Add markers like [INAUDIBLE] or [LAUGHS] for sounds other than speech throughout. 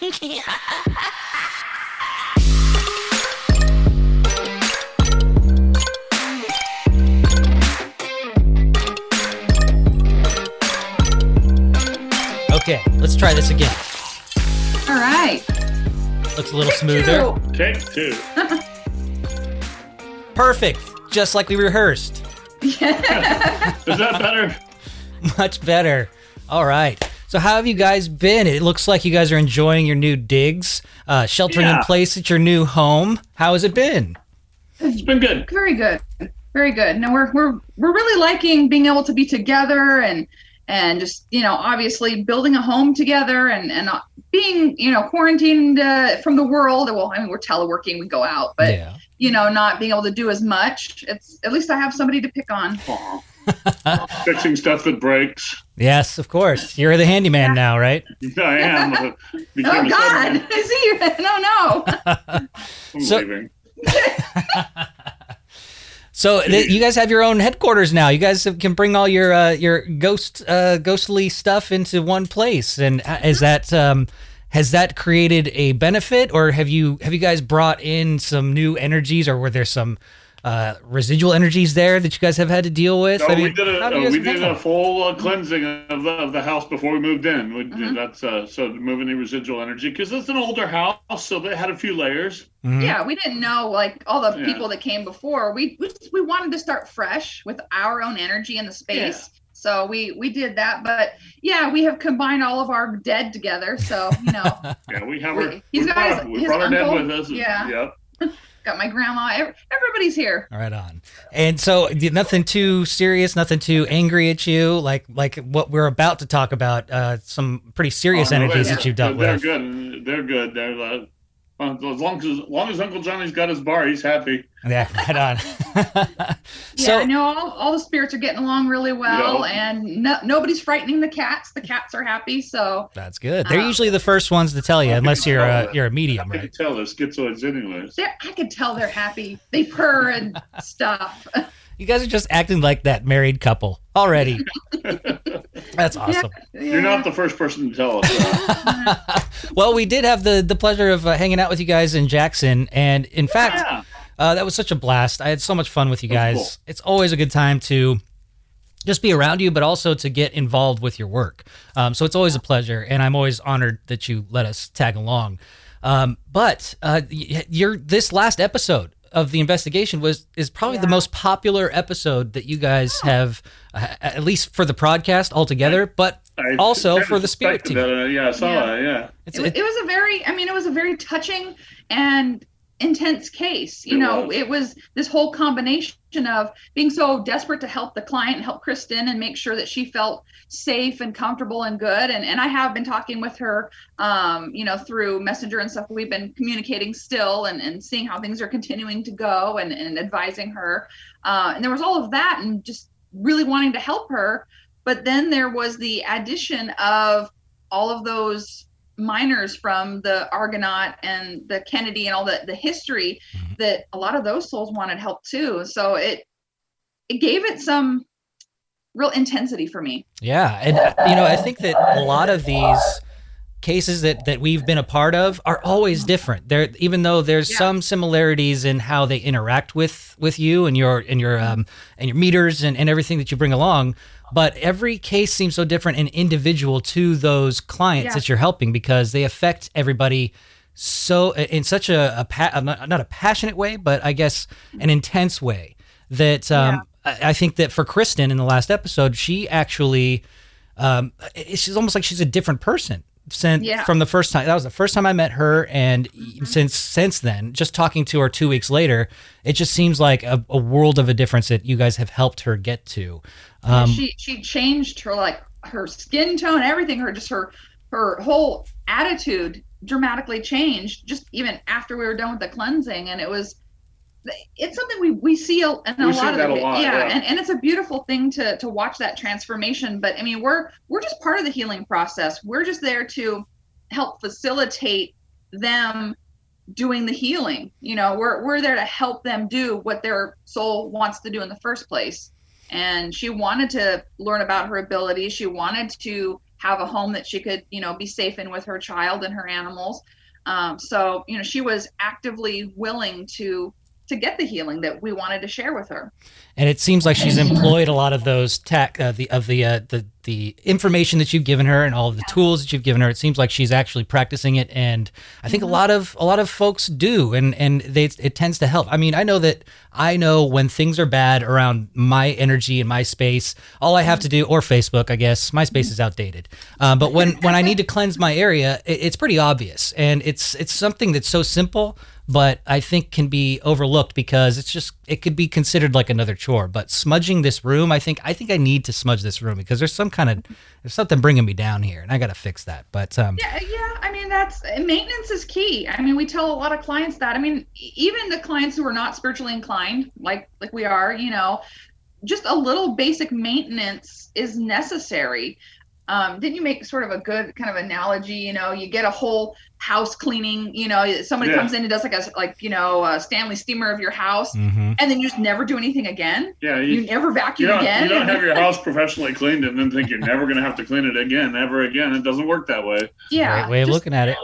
[LAUGHS] Okay, let's try this again. All right. Looks a little smoother. Two. Take two. [LAUGHS] Perfect. Just like we rehearsed. Yeah. [LAUGHS] Is that better? Much better. All right. So how have you guys been? It looks like you guys are enjoying your new digs, uh, sheltering in place at your new home. How has it been? It's been good. Very good. Very good. No, we're we're we're really liking being able to be together and and just you know obviously building a home together and and not being you know quarantined uh, from the world. Well, I mean we're teleworking, we go out, but yeah. you know not being able to do as much. It's at least I have somebody to pick on. Aw. [LAUGHS] Fixing stuff that breaks. Yes, of course. You're the handyman now, right? I am. uh, [LAUGHS] Oh God! sudden- Is he? No, no. I'm So- leaving. [LAUGHS] So th- you guys have your own headquarters now. You guys have- can bring all your uh, your ghost uh, ghostly stuff into one place. And uh, is that um, has that created a benefit, or have you have you guys brought in some new energies, or were there some uh, residual energies there that you guys have had to deal with? No, I mean, we did a how do you uh, we did a full uh, cleansing of the, of the house before we moved in. We, Mhm. That's uh, so to the residual energy because it's an older house, so they had a few layers. Mhm. Yeah, we didn't know like all the Yeah. people that came before. We we, just- we wanted to start fresh with our own energy in the space. So we we did that, but yeah, we have combined all of our dead together. So you know, [LAUGHS] Yeah, we have We- our. he's we got brought, his- we his brought our dad uncle. with us. Yeah. Yep. [LAUGHS] got my grandma. Everybody's here. Right on. And so nothing too serious, nothing too angry at you, like like what we're about to talk about. Uh, some pretty serious Oh, no, energies they're- that you've dealt they're, with. They're good. They're good. They're uh, well, as long as as long as Uncle Johnny's got his bar, he's happy. Yeah, right on. [LAUGHS] [LAUGHS] Yeah, so I know all, all the spirits are getting along really well, Yeah. and no, nobody's frightening the cats. The cats are happy. So That's good. They're Uh, usually the first ones to tell you, I unless you're a, that. you're a I medium, can right? tell they're schizoids, anyways. they're- I can tell they're happy. They purr and [LAUGHS] stuff. You guys are just acting like that married couple already. [LAUGHS] That's awesome. You're not the first person to tell us. That. [LAUGHS] well, we did have the the pleasure of uh, hanging out with you guys in Jackson, and in fact, uh, that was such a blast. I had so much fun with you guys. cool. It's always a good time to just be around you, but also to get involved with your work. Um, so it's always a pleasure, and I'm always honored that you let us tag along. Um, but uh, y- your this last episode of the investigation was is probably the most popular episode that you guys have, uh, at least for the podcast altogether, but I also for the spirit team. that, uh, yeah, I saw Yeah. that. Yeah. It's, it, it- it was a very i mean it was a very touching and intense case. You It know was. it was this whole combination of being so desperate to help the client help kristen and make sure that she felt safe and comfortable and good. And, and i have been talking with her um, you know through messenger and stuff. We've been communicating still and, and seeing how things are continuing to go and, and advising her. Uh, and there was all of that and just really wanting to help her. But then there was the addition of all of those miners from the Argonaut and the Kennedy and all the the history Mhm. that a lot of those souls wanted help too. So it it gave it some real intensity for me. Yeah, and you know, I think that a lot of these cases that that we've been a part of are always different. There, even though there's Yeah. some similarities in how they interact with with you and your and your um and your meters and, and everything that you bring along. But every case seems so different and individual to those clients Yeah. that you're helping because they affect everybody so in such a, a pa- not a passionate way, but I guess an intense way that um, I, I think that for Kristen in the last episode, she actually um, just almost like she's a different person since Yeah. from the first time. That was the first time I met her, and since since then, just talking to her two weeks later, it just seems like a, a world of a difference that you guys have helped her get to. Um, she she changed her like her skin tone, everything, her just her her whole attitude dramatically changed just even after we were done with the cleansing and it was it's something we we see a, in a We see lot of that the a lot, yeah, yeah. And, and it's a beautiful thing to to watch that transformation but i mean we're we're just part of the healing process we're just there to help facilitate them doing the healing you know we're we're there to help them do what their soul wants to do in the first place and she wanted to learn about her abilities she wanted to have a home that she could, you know, be safe in with her child and her animals. Um, so, you know, she was actively willing to to get the healing that we wanted to share with her. And it seems like she's [LAUGHS] employed a lot of those tech uh, the of the uh, the the information that you've given her and all of the tools that you've given her. It seems like she's actually practicing it, and I think mm-hmm. a lot of a lot of folks do, and and they it tends to help. I mean, I know that I know when things are bad around my energy and my space. All I have to do, or Facebook, I guess, my space is outdated. Uh, but when when I need to cleanse my area, it, it's pretty obvious, and it's it's something that's so simple but I think can be overlooked because it's just it could be considered like another chore. But smudging this room, I think I think I need to smudge this room because there's some kind of there's something bringing me down here, and I got to fix that. But um, yeah, yeah, I mean that's maintenance is key. I mean, we tell a lot of clients that. I mean, even the clients who are not spiritually inclined, like like we are, you know, just a little basic maintenance is necessary um, didn't you make sort of a good kind of analogy? You know, you get a whole house cleaning. You know, somebody yeah. comes in and does like a like you know a Stanley Steemer of your house, mm-hmm. and then you just never do anything again. Yeah, you, you never vacuum you again. You don't have your house professionally cleaned and then think you're never going to have to clean it again, ever again. It doesn't work that way. Yeah, Great way of looking at it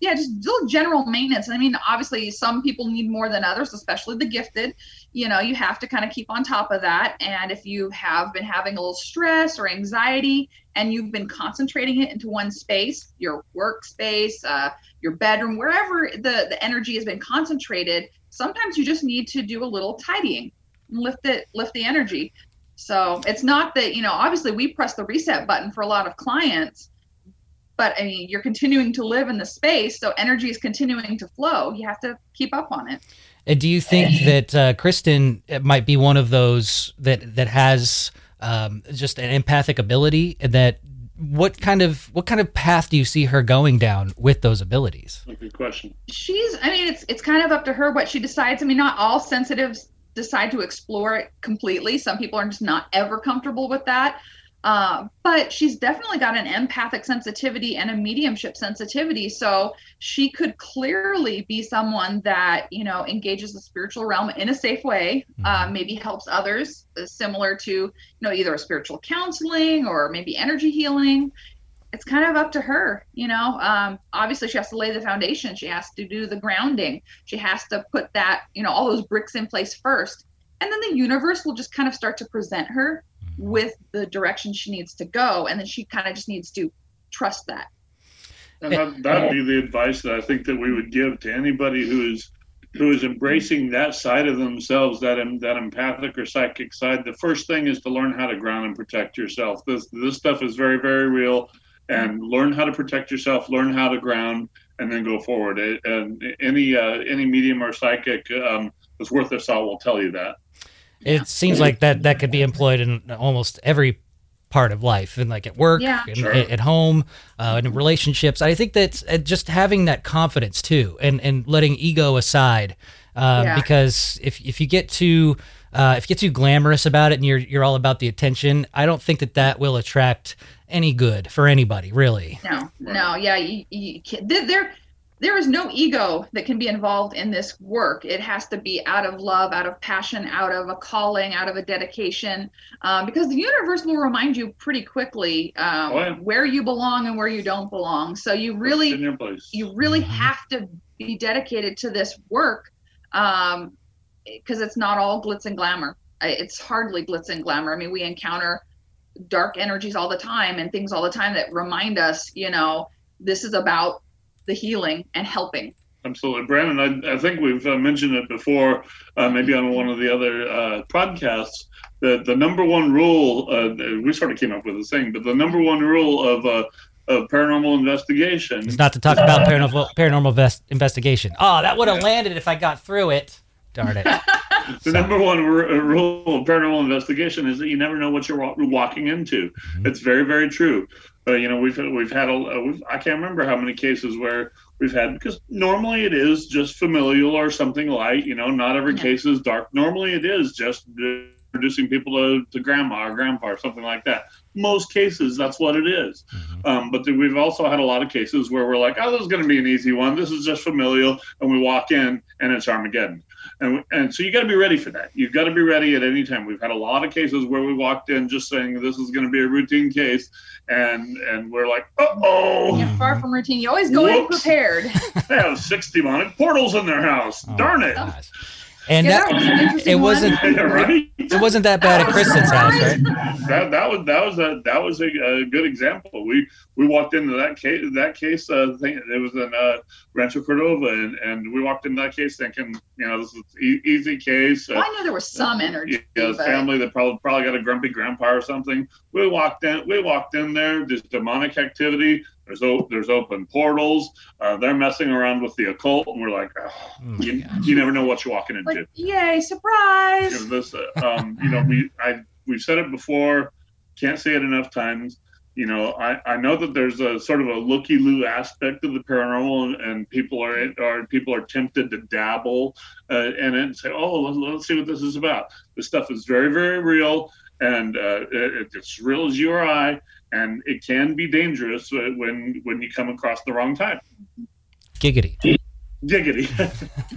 yeah, just little general maintenance. I mean, obviously, some people need more than others, especially the gifted. You know, you have to kind of keep on top of that. And if you have been having a little stress or anxiety and you've been concentrating it into one space, your workspace, uh, your bedroom, wherever the, the energy has been concentrated, sometimes you just need to do a little tidying lift it, lift the energy. So it's not that, you know, obviously we press the reset button for a lot of clients but I mean, you're continuing to live in the space, so energy is continuing to flow. You have to keep up on it. And do you think [LAUGHS] that uh, Kristen might be one of those that that has um, just an empathic ability? That what kind of what kind of path do you see her going down with those abilities? Good question. She's. I mean, it's it's kind of up to her what she decides. I mean, not all sensitives decide to explore it completely. Some people are just not ever comfortable with that. Uh, but she's definitely got an empathic sensitivity and a mediumship sensitivity. So she could clearly be someone that, you know, engages the spiritual realm in a safe way, uh, mm-hmm. maybe helps others, uh, similar to, you know, either a spiritual counseling or maybe energy healing. It's kind of up to her, you know. Um, obviously, she has to lay the foundation. She has to do the grounding. She has to put that, you know, all those bricks in place first. And then the universe will just kind of start to present her with the direction she needs to go and then she kind of just needs to trust that. And that, that'd be the advice that i think that we would give to anybody who is who is embracing that side of themselves that that empathic or psychic side. The first thing is to learn how to ground and protect yourself. This this stuff is very very real. And learn how to protect yourself learn how to ground and then go forward. And any uh, any medium or psychic um, that's worth their salt will tell you that it seems like that that could be employed in almost every part of life and like at work yeah. and sure. at home uh, in relationships i think that uh, just having that confidence too and and letting ego aside um, yeah. because if if you get too uh, if you get too glamorous about it and you're you're all about the attention i don't think that that will attract any good for anybody really no no yeah you, you, there there is no ego that can be involved in this work. It has to be out of love, out of passion, out of a calling, out of a dedication, um, because the universe will remind you pretty quickly um, oh, yeah. where you belong and where you don't belong. So you really, you really mm-hmm. have to be dedicated to this work because um, it's not all glitz and glamour. It's hardly glitz and glamour. I mean, we encounter dark energies all the time and things all the time that remind us, you know, this is about the healing and helping. Absolutely, Brandon. I, I think we've uh, mentioned it before, uh, maybe on one of the other uh, podcasts. That the number one rule uh, we sort of came up with this thing, but the number one rule of uh, of paranormal investigation is not to talk about paranormal paranormal vest, investigation. Oh, that would have landed if I got through it. Darn it. [LAUGHS] the number one r- rule of paranormal investigation is that you never know what you're walking into. Mm-hmm. It's very, very true. You know, we've we've had a we've, I can't remember how many cases where we've had because normally it is just familial or something light. You know, not every yeah. case is dark. Normally it is just introducing people to, to grandma or grandpa or something like that. Most cases, that's what it is. Mm-hmm. Um, but we've also had a lot of cases where we're like, oh, this is going to be an easy one. This is just familial, and we walk in and it's Armageddon. And and so you got to be ready for that. You've got to be ready at any time. We've had a lot of cases where we walked in just saying this is going to be a routine case, and and we're like, uh oh. Yeah, far from routine. You always go in prepared. [LAUGHS] They have six demonic portals in their house. Oh, Darn it! gosh. And Yeah, that, that was an it one. wasn't [LAUGHS] right. it wasn't that bad at Kristen's house, right? That that was that was a that was a, a good example. We we walked into that case that case uh, thing. It was in uh, Rancho Cordova, and, and we walked into that case thinking, you know, this is e- easy case. Uh, I know there was some energy. you know, but- family that probably probably got a grumpy grandpa or something. We walked in. We walked in there. There's demonic activity. There's o- there's open portals. Uh, they're messing around with the occult, and we're like, oh, Oh you, you never know what you're walking into. like, yay, surprise. Because this, uh, um, you know, we I we've said it before. Can't say it enough times. You know, I, I know that there's a sort of a looky loo aspect of the paranormal, and, and people are are people are tempted to dabble uh, in it and say, oh, let's, let's see what this is about. This stuff is very very real, and uh, it, it's real as you or I, and it can be dangerous uh, when when you come across the wrong time. Giggity. Giggity!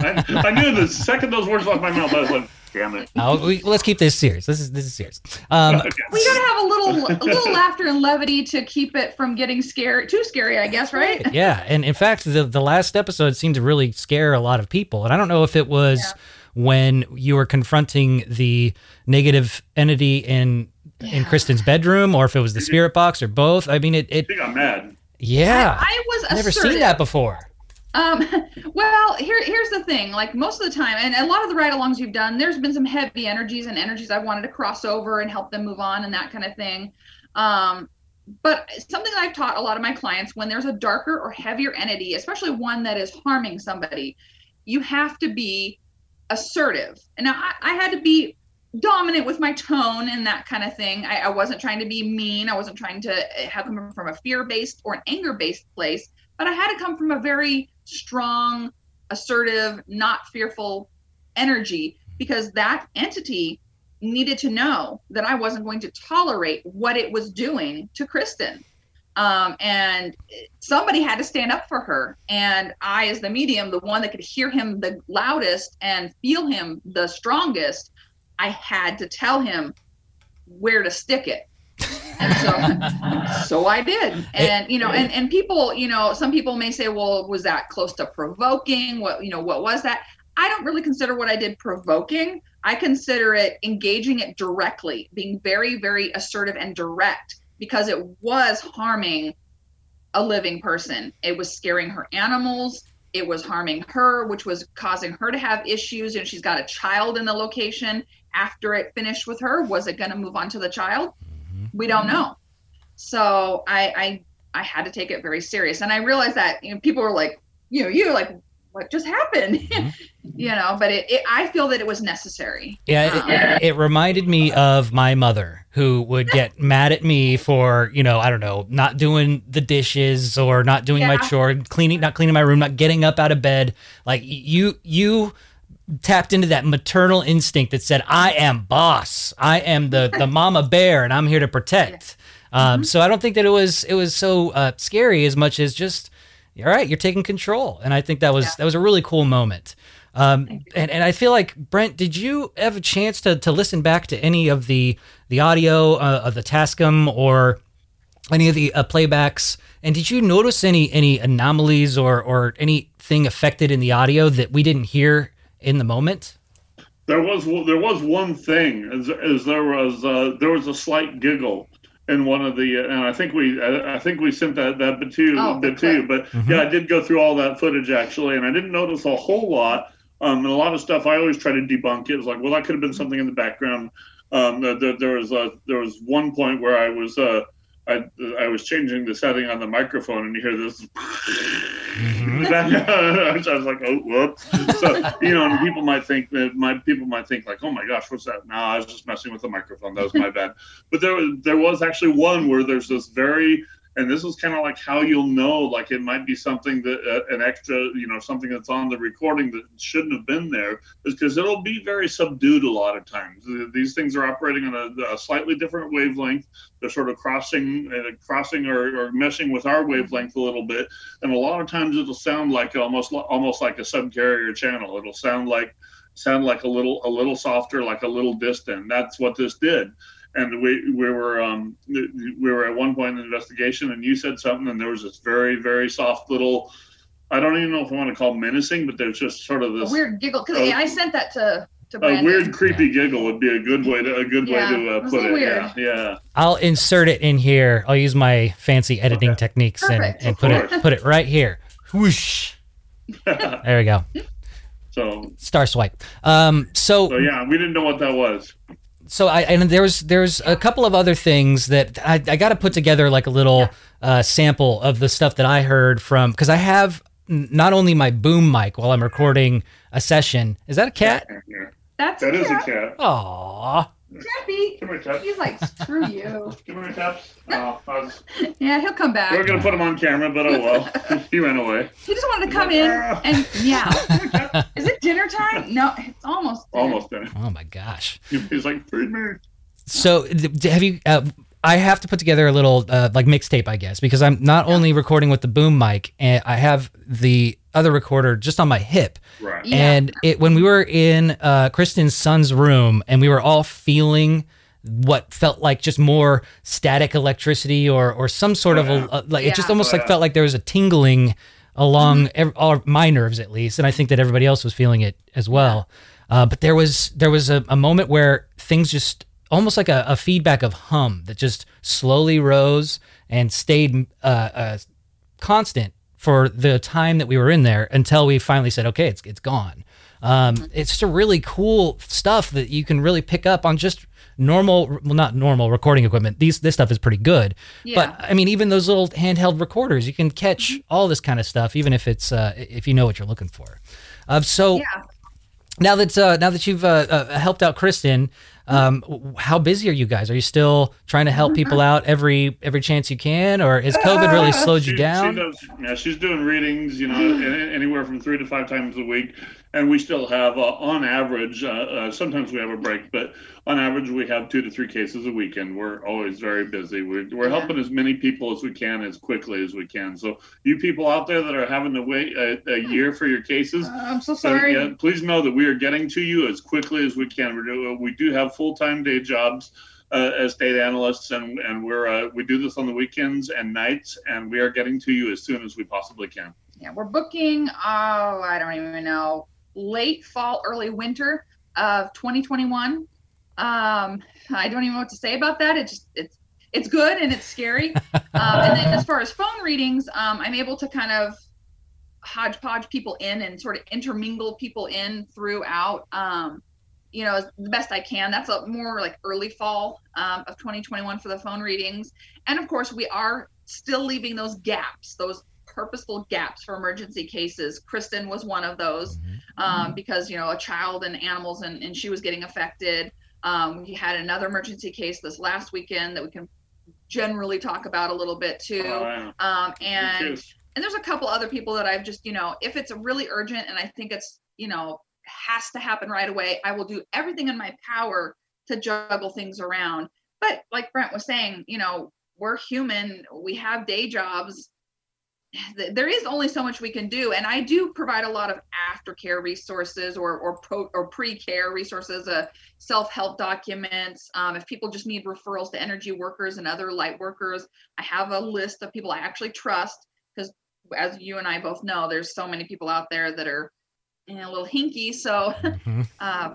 [LAUGHS] I, I knew the second those words left my mouth, I was like, damn it. Now, we, let's keep this serious. This is this is serious. Um, We gotta have a little, a little laughter and levity to keep it from getting scary, too scary, I guess, right? yeah, and in fact, the the last episode seemed to really scare a lot of people, and I don't know if it was Yeah. when you were confronting the negative entity in in Kristen's bedroom, or if it was the spirit box, or both. I mean, it. I it think I'm mad. yeah, I, I was I've never assertive. seen that before. Um, [LAUGHS] well, here, here's the thing. Like most of the time, and a lot of the ride-alongs you've done, there's been some heavy energies and energies I wanted to cross over and help them move on and that kind of thing. Um, but something that I've taught a lot of my clients when there's a darker or heavier entity, especially one that is harming somebody, you have to be assertive. And now I, I had to be dominant with my tone and that kind of thing. I, I wasn't trying to be mean. I wasn't trying to have come from a fear-based or an anger-based place but I had to come from a very strong, assertive, not fearful energy because that entity needed to know that I wasn't going to tolerate what it was doing to Kristen. Um, and somebody had to stand up for her. And I, as the medium, the one that could hear him the loudest and feel him the strongest, I had to tell him where to stick it. And so [LAUGHS] so I did. And you know, and and people, you know, some people may say, well, was that close to provoking? What, you know, what was that? I don't really consider what I did provoking. I consider it engaging it directly, being very very assertive and direct because it was harming a living person. It was scaring her animals. It was harming her, which was causing her to have issues. And she's got a child in the location. After it finished with her, was it going to move on to the child? we don't know so I, I i had to take it very serious and i realized that you know people were like you know you like what just happened [LAUGHS] Mhm. you know but it, it i feel that it was necessary Yeah, it, it reminded me of my mother who would get [LAUGHS] mad at me for, you know, I don't know, not doing the dishes or not doing my Yeah. chore, cleaning, not cleaning my room, not getting up out of bed. Like you, you tapped into that maternal instinct that said, "I am boss. I am the [LAUGHS] the mama bear, and I'm here to protect." Um, So I don't think that it was it was so uh, scary as much as just, all right, you're taking control, and I think that was Yeah. that was a really cool moment. Um, and, and I feel like Brent, did you have a chance to, to listen back to any of the the audio uh, of the Tascam or any of the uh, playbacks? And did you notice any any anomalies or or anything affected in the audio that we didn't hear in the moment? There was there was one thing as, as there was uh, there was a slight giggle in one of the and I think we I, I think we sent that that bit to you, Oh, bit the to you but Mhm. yeah I did go through all that footage actually and I didn't notice a whole lot um, and a lot of stuff I always try to debunk it. It's like well that could have been something in the background. Um, there, there, there was a, there was one point where I was uh, I I was changing the setting on the microphone and you hear this. Mhm. [LAUGHS] I was like, oh, whoops. So you know, and people might think that my people might think like, oh my gosh, what's that? No, I was just messing with the microphone. That was my bad. But there was there was actually one where there's this very and this is kind of like how you'll know like it might be something that uh, an extra you know something that's on the recording that shouldn't have been there is because it'll be very subdued a lot of times these things are operating on a, a slightly different wavelength they're sort of crossing uh, crossing or, or meshing with our wavelength a little bit and a lot of times it'll sound like almost almost like a subcarrier channel it'll sound like sound like a little a little softer, like a little distant. That's what this did. And we we were um, we were at one point in the investigation, and you said something, and there was this very very soft little. I don't even know if I want to call menacing, but there's just sort of this a weird giggle because Oh. I sent that to to a Brandon. weird creepy giggle would be a good way to a good Yeah, way to uh, it put it. little Yeah, yeah. I'll insert it in here. I'll use my fancy editing Okay. techniques and, Perfect. and Of put it put it right here. Whoosh. [LAUGHS] There we go. so Star swipe. Um, so so yeah, we didn't know what that was. So I and there's there's a couple of other things that I, I got to put together like a little uh, sample of the stuff that I heard from because I have not only my boom mic while I'm recording a session. Is that a cat? Yeah. That's That is a cat. cat. Aww. Cappy. Come here, Taps. He's like, screw you. Come here, Taps. Oh, I was, [LAUGHS] Yeah, he'll come back. we were back. gonna put him on camera, but oh well. [LAUGHS] he ran away. He just wanted to come in [LAUGHS] and meow. Is it dinner time? No, it's almost. Dinner. Almost done. Oh my gosh. He's like, feed me. So th- d- have you? Uh, I have to put together a little uh, like mixtape, I guess, because I'm not only recording with the boom mic, and I have the other recorder just on my hip. Right. Yeah. And it when we were in uh, Kristen's son's room, and we were all feeling what felt like just more static electricity or or some sort of a, a- like it just almost Oh, like felt like there was a tingling along ev- all my nerves at least, and I think that everybody else was feeling it as well. Uh, but there was there was a, a moment where things just almost like a, a feedback of hum that just slowly rose and stayed uh, uh, constant for the time that we were in there until we finally said, okay, it's it's gone. Um, it's just a really cool stuff that you can really pick up on just normal, well, not normal recording equipment. These this stuff is pretty good, Yeah. but I mean, even those little handheld recorders, you can catch all this kind of stuff, even if it's uh, if you know what you're looking for. Uh, so Yeah. now that uh, now that you've uh, uh, helped out Kristen, um, how busy are you guys? Are you still trying to help people out every every chance you can, or has COVID really [LAUGHS] slowed you down? She does, yeah, she's doing readings, you know, anywhere from three to five times a week, and we still have, uh, on average, uh, uh, sometimes we have a break, but on average we have two to three cases a weekend. we're always very busy. We're, we're Yeah. helping as many people as we can as quickly as we can. So you people out there that are having to wait a, a year for your cases, Uh, I'm so so, sorry. yeah, please know that we are getting to you as quickly as we can. We do, we do have full time day jobs uh, as data analysts, and and we're uh, we do this on the weekends and nights, and we are getting to you as soon as we possibly can. Yeah, we're booking. Oh, I don't even know. Late fall, early winter of 2021. Um, I don't even know what to say about that. It just it's it's good and it's scary. [LAUGHS] um, and then as far as phone readings, um, I'm able to kind of hodgepodge people in and sort of intermingle people in throughout. Um, you know, as the best I can. That's a more like early fall um, of 2021 for the phone readings. And of course, we are still leaving those gaps, those purposeful gaps for emergency cases. Kristen was one of those um, because, you know, a child and animals and, and she was getting affected. Um, we had another emergency case this last weekend that we can generally talk about a little bit too. Uh, Um, and and there's a couple other people that I've just, you know, if it's really urgent and I think it's, you know, has to happen right away, I will do everything in my power to juggle things around. But like Brent was saying, you know, we're human, we have day jobs. Th- There is only so much we can do, and I do provide a lot of aftercare resources or or pro or pre-care resources, uh, self-help documents. Um, if people just need referrals to energy workers and other light workers, I have a list of people I actually trust because as you and I both know, there's so many people out there that are you know, a little hinky. So Mhm. [LAUGHS] uh,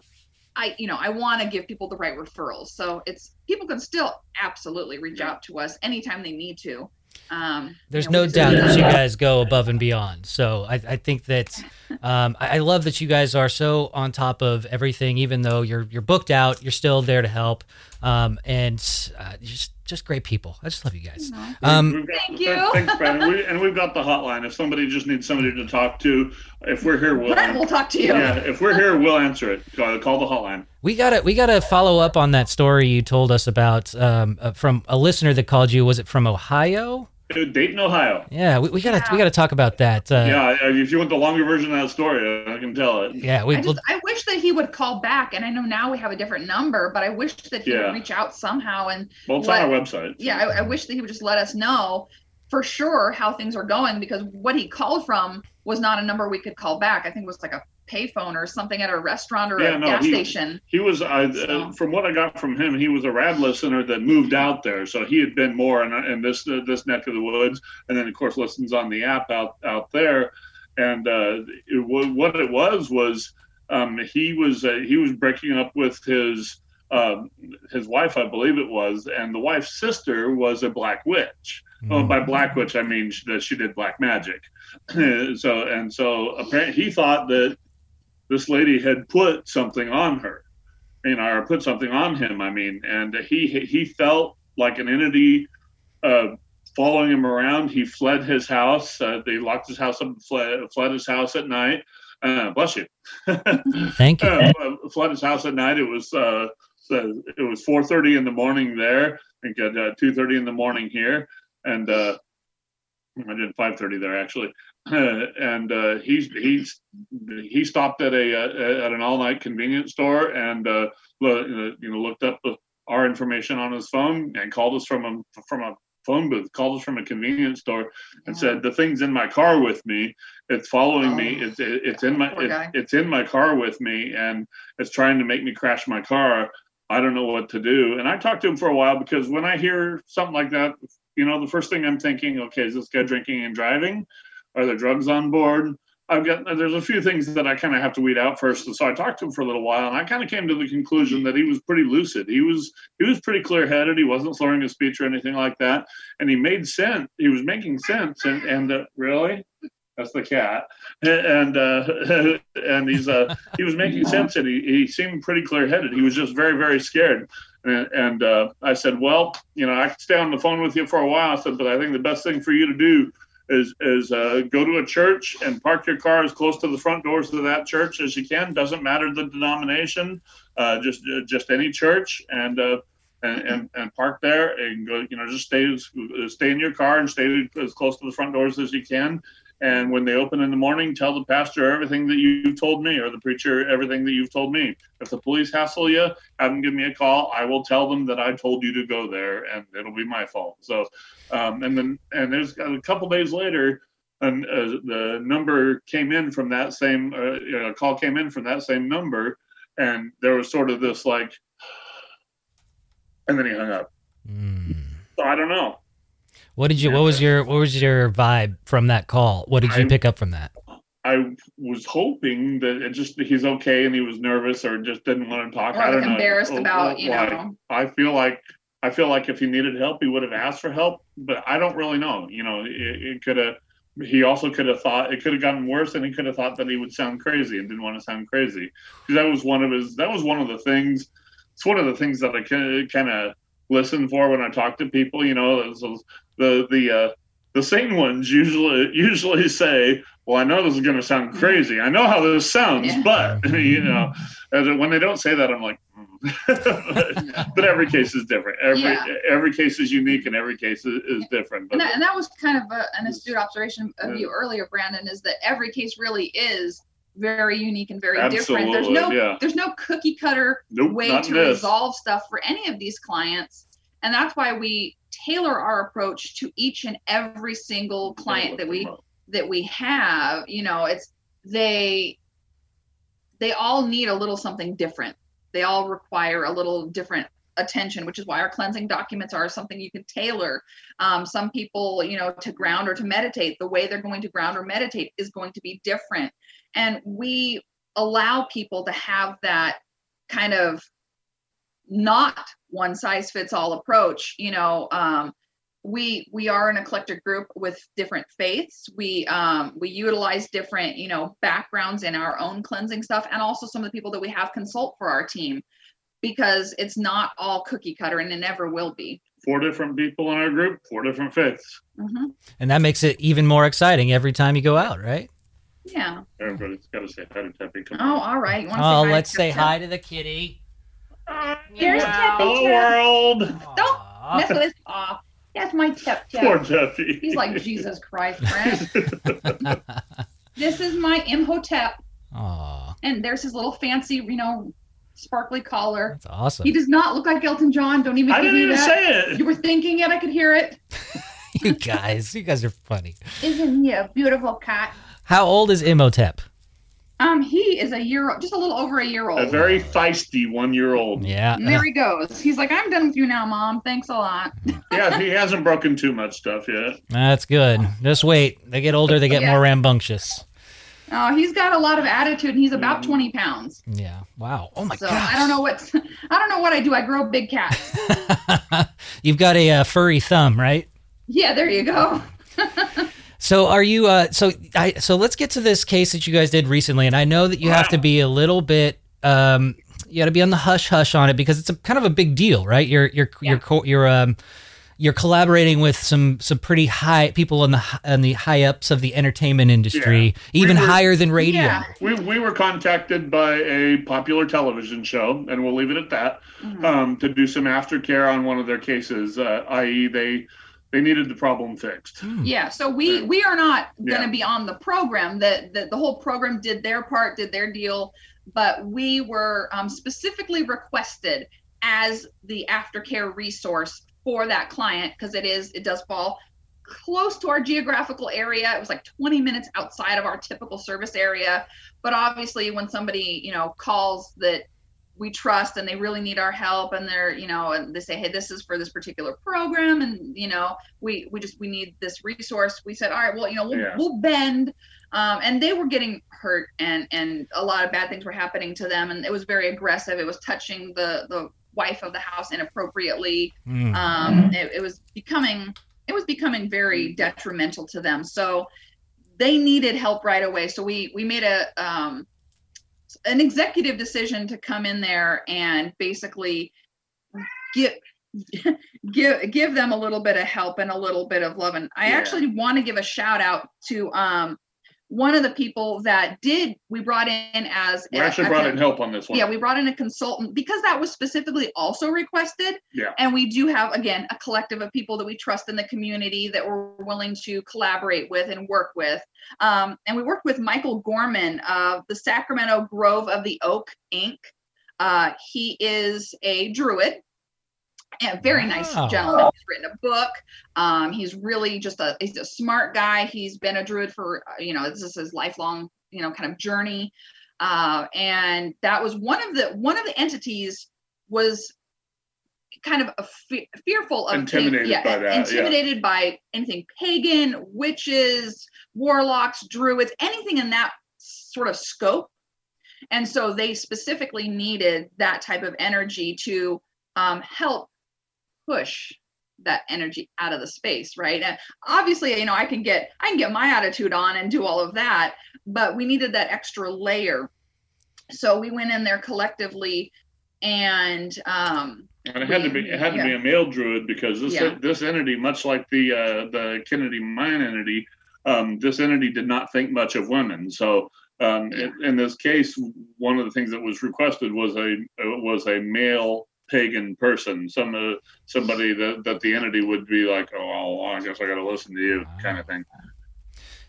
I, you know, I want to give people the right referrals. So it's people can still absolutely reach out to us anytime they need to. Um, There's you know, no doubt that you guys go above and beyond. So I, I think that um, I, I love that you guys are so on top of everything, even though you're you're booked out, you're still there to help, um, and uh, just just great people. I just love you guys. Um, got, Thank you. Thanks, Brandon. We, and we've got the hotline. If somebody just needs somebody to talk to, if we're here, we'll. Brent will talk to you. yeah, if we're here, we'll answer it. Call, call the hotline. we gotta we gotta follow up on that story you told us about um, uh, from a listener that called you. Was it from Ohio? Dayton, Ohio. Yeah, we, we gotta Yeah. we gotta talk about that. Uh, yeah, uh, if you want the longer version of that story, I can tell it. yeah. We, I we'll- just I wish that he would call back, and I know now we have a different number, but I wish that he Yeah. would reach out somehow. And Well, it's What- on our website. yeah, I, I wish that he would just let us know for sure how things are going because what he called from was not a number we could call back. I think it was like a payphone or something at a restaurant or Yeah, a no, gas he- station. He was, I, So- uh, from what I got from him, he was a rad listener that moved out there, so he had been more in, in this uh, this neck of the woods, and then of course listens on the app out out there. And uh, it, wa- what it was was um, he was uh, he was breaking up with his um, his wife, I believe it was, and the wife's sister was a black witch. Oh, by black witch, I mean that she did black magic. [CLEARS THROAT] so and so apparently he thought that this lady had put something on her, you know, or put something on him. I mean, and he he felt like an entity uh, following him around. He fled his house. Uh, they locked his house up and fled, fled his house at night. Uh, bless you. [LAUGHS] Thank you. [LAUGHS] uh, fled his house at night. It was uh, it was 4:30 in the morning there. I think at uh, 2:30 in the morning here, and uh, I did 5:30 there actually. [CLEARS THROAT] and uh, he's he's he stopped at a uh, at an all night convenience store and uh, you know looked up our information on his phone and called us from a from a phone booth called us from a convenience store and said the thing's in my car with me. It's following me. Oh. it's it, it's in my it, it's in my car with me and it's trying to make me crash my car. I don't know what to do. And i talked to him for a while because when i hear something like that you know the first thing i'm thinking okay is this guy drinking and driving are there drugs on board I've got there's a few things that I kind of have to weed out first. And so I talked to him for a little while, and I kind of came to the conclusion that he was pretty lucid. He was he was pretty clear headed. He wasn't slurring his speech or anything like that, and he made sense. He was making sense. And and uh, really, that's the cat. And uh, [LAUGHS] and he's uh he was making sense, and he he seemed pretty clear headed. He was just very very scared. And, and uh, I said, well, you know, I could stay on the phone with you for a while. I said, but I think the best thing for you to do is is uh, go to a church and park your car as close to the front doors of that church as you can. Doesn't matter the denomination, uh, just uh, just any church, and, uh, and and and park there and go. You know, just stay stay in your car and stay as close to the front doors as you can. And when they open in the morning, tell the pastor everything that you've told me, or the preacher everything that you've told me. If the police hassle you, have them give me a call. I will tell them that I told you to go there, and it'll be my fault. So um, and then and there's a couple days later and uh, the number came in from that same uh, you know, call came in from that same number and there was sort of this like [SIGHS] and then he hung up Mm. so i don't know What did you? What was uh, your? What was your vibe from that call? What did you I- pick up from that? i was hoping that it just he's okay and he was nervous or just didn't want to talk Or i don't like know embarrassed Oh, about, oh, you why. know. i feel like i feel like if he needed help he would have asked for help but i don't really know you know it, it could have he also could have thought it could have gotten worse and he could have thought that he would sound crazy and didn't want to sound crazy because that was one of his that was one of the things it's one of the things that i kind of listen for when i talk to people you know those- those- the the uh the sane ones usually usually say well i know this is going to sound crazy i know how this sounds Yeah. but [LAUGHS] you know when they don't say that i'm like hmm. [LAUGHS] but every case is different every Yeah. every case is unique and every case is, is different but And that, and that was kind of a, an astute observation of you earlier, Brandon, is that every case really is very unique and very different. There's no yeah. there's no cookie cutter nope way to this resolve stuff for any of these clients. And that's why we tailor our approach to each and every single client that we that we have. You know, it's they they all need a little something different. They all require a little different attention, which is why our cleansing documents are something you can tailor. Um, some people, you know, to ground or to meditate, the way they're going to ground or meditate is going to be different. And we allow people to have that kind of not one size fits all approach. You know, um, we we are an eclectic group with different faiths. We um, we utilize different you know backgrounds in our own cleansing stuff, and also some of the people that we have consult for our team, because it's not all cookie cutter, and it never will be. four different people in our group four different faiths hmm And that makes it even more exciting every time you go out, right? Yeah. everybody's got to say hi to Teppy. Come Oh, on. all right. You wanna Oh, hi let's say Tip Tip? hi to the kitty. There's Meow. Teppy. hello world Don't mess with his paw. That's my tip poor tip. Teppy. He's like Jesus Christ, Brent. [LAUGHS] [LAUGHS] this is my Imhotep, Aw, and there's his little fancy, you know, sparkly collar. that's awesome. He does not look like Elton John. Don't even I didn't even that. say it You were thinking it. I could hear it. [LAUGHS] you guys, you guys are funny. Isn't he a beautiful cat? How old is Imhotep? Um, he is a year, old, just a little over a year old. A very feisty one year old. Yeah. And there he goes. He's like, I'm done with you now, mom. Thanks a lot. [LAUGHS] Yeah, he hasn't broken too much stuff yet. That's good. Just wait. They get older, they get Yeah. more rambunctious. Oh, he's got a lot of attitude, and he's about. 20 pounds. Yeah. Wow. Oh my god. so god. I don't know what [LAUGHS] I don't know what I do. I grow big cats. [LAUGHS] You've got a uh, furry thumb, right? yeah, there you go. So are you? Uh, so I. So let's get to this case that you guys did recently, and I know that you have to be a little bit. Um, you got to be on the hush hush on it because it's a kind of a big deal, right? You're you're Yeah. you're co- you're um you're collaborating with some some pretty high people on the hi- on the high ups of the entertainment industry, We even were- higher than radio. Yeah. We, we were contacted by a popular television show, and we'll leave it at that, Mhm. um, to do some aftercare on one of their cases, uh, i.e., they they needed the problem fixed. Hmm. Yeah, so we we are not going to Yeah. be on the program. That the, the whole program did their part, did their deal, but we were um, specifically requested as the aftercare resource for that client because it is it does fall close to our geographical area. It was like 20 minutes outside of our typical service area, but obviously when somebody you know calls that we trust and they really need our help and they're you know and they say hey this is for this particular program. And you know we we just we need this resource. We said all right well you know we'll, Yeah. we'll bend. Um, and they were getting hurt and and a lot of bad things were happening to them. And it was very aggressive. It was touching the the wife of the house inappropriately. Hmm. um, it, it was becoming it was becoming very detrimental to them. So they needed help right away. So we we made a um, an executive decision to come in there and basically give [LAUGHS] give give them a little bit of help and a little bit of love and i Yeah. actually want to give a shout out to um one of the people that did we brought in as We actually a brought con- in help on this one. yeah we brought in a consultant because that was specifically also requested Yeah. and we do have again a collective of people that we trust in the community that we're willing to collaborate with and work with um, and we worked with michael gorman of the sacramento grove of the oak inc uh, he is a druid a very nice Wow. gentleman. He's written a book. Um, he's really just a he's a smart guy. He's been a druid for uh, you know this is his lifelong you know kind of journey. Uh, and that was one of the one of the entities was kind of a fe- fearful of things- Intimidated by that, yeah. by anything pagan witches warlocks druids anything in that sort of scope. And so they specifically needed that type of energy to um, help push that energy out of the space right and obviously you know i can get i can get my attitude on and do all of that but we needed that extra layer so we went in there collectively and um And it had to be it had to be a male druid because this Yeah. this entity, much like the uh, the Kennedy mine entity, um, this entity did not think much of women. So um, in, in this case, one of the things that was requested was a was a male pagan person, some uh, somebody that, that the entity would be like, oh, well, I guess I got to listen to you, kind of thing.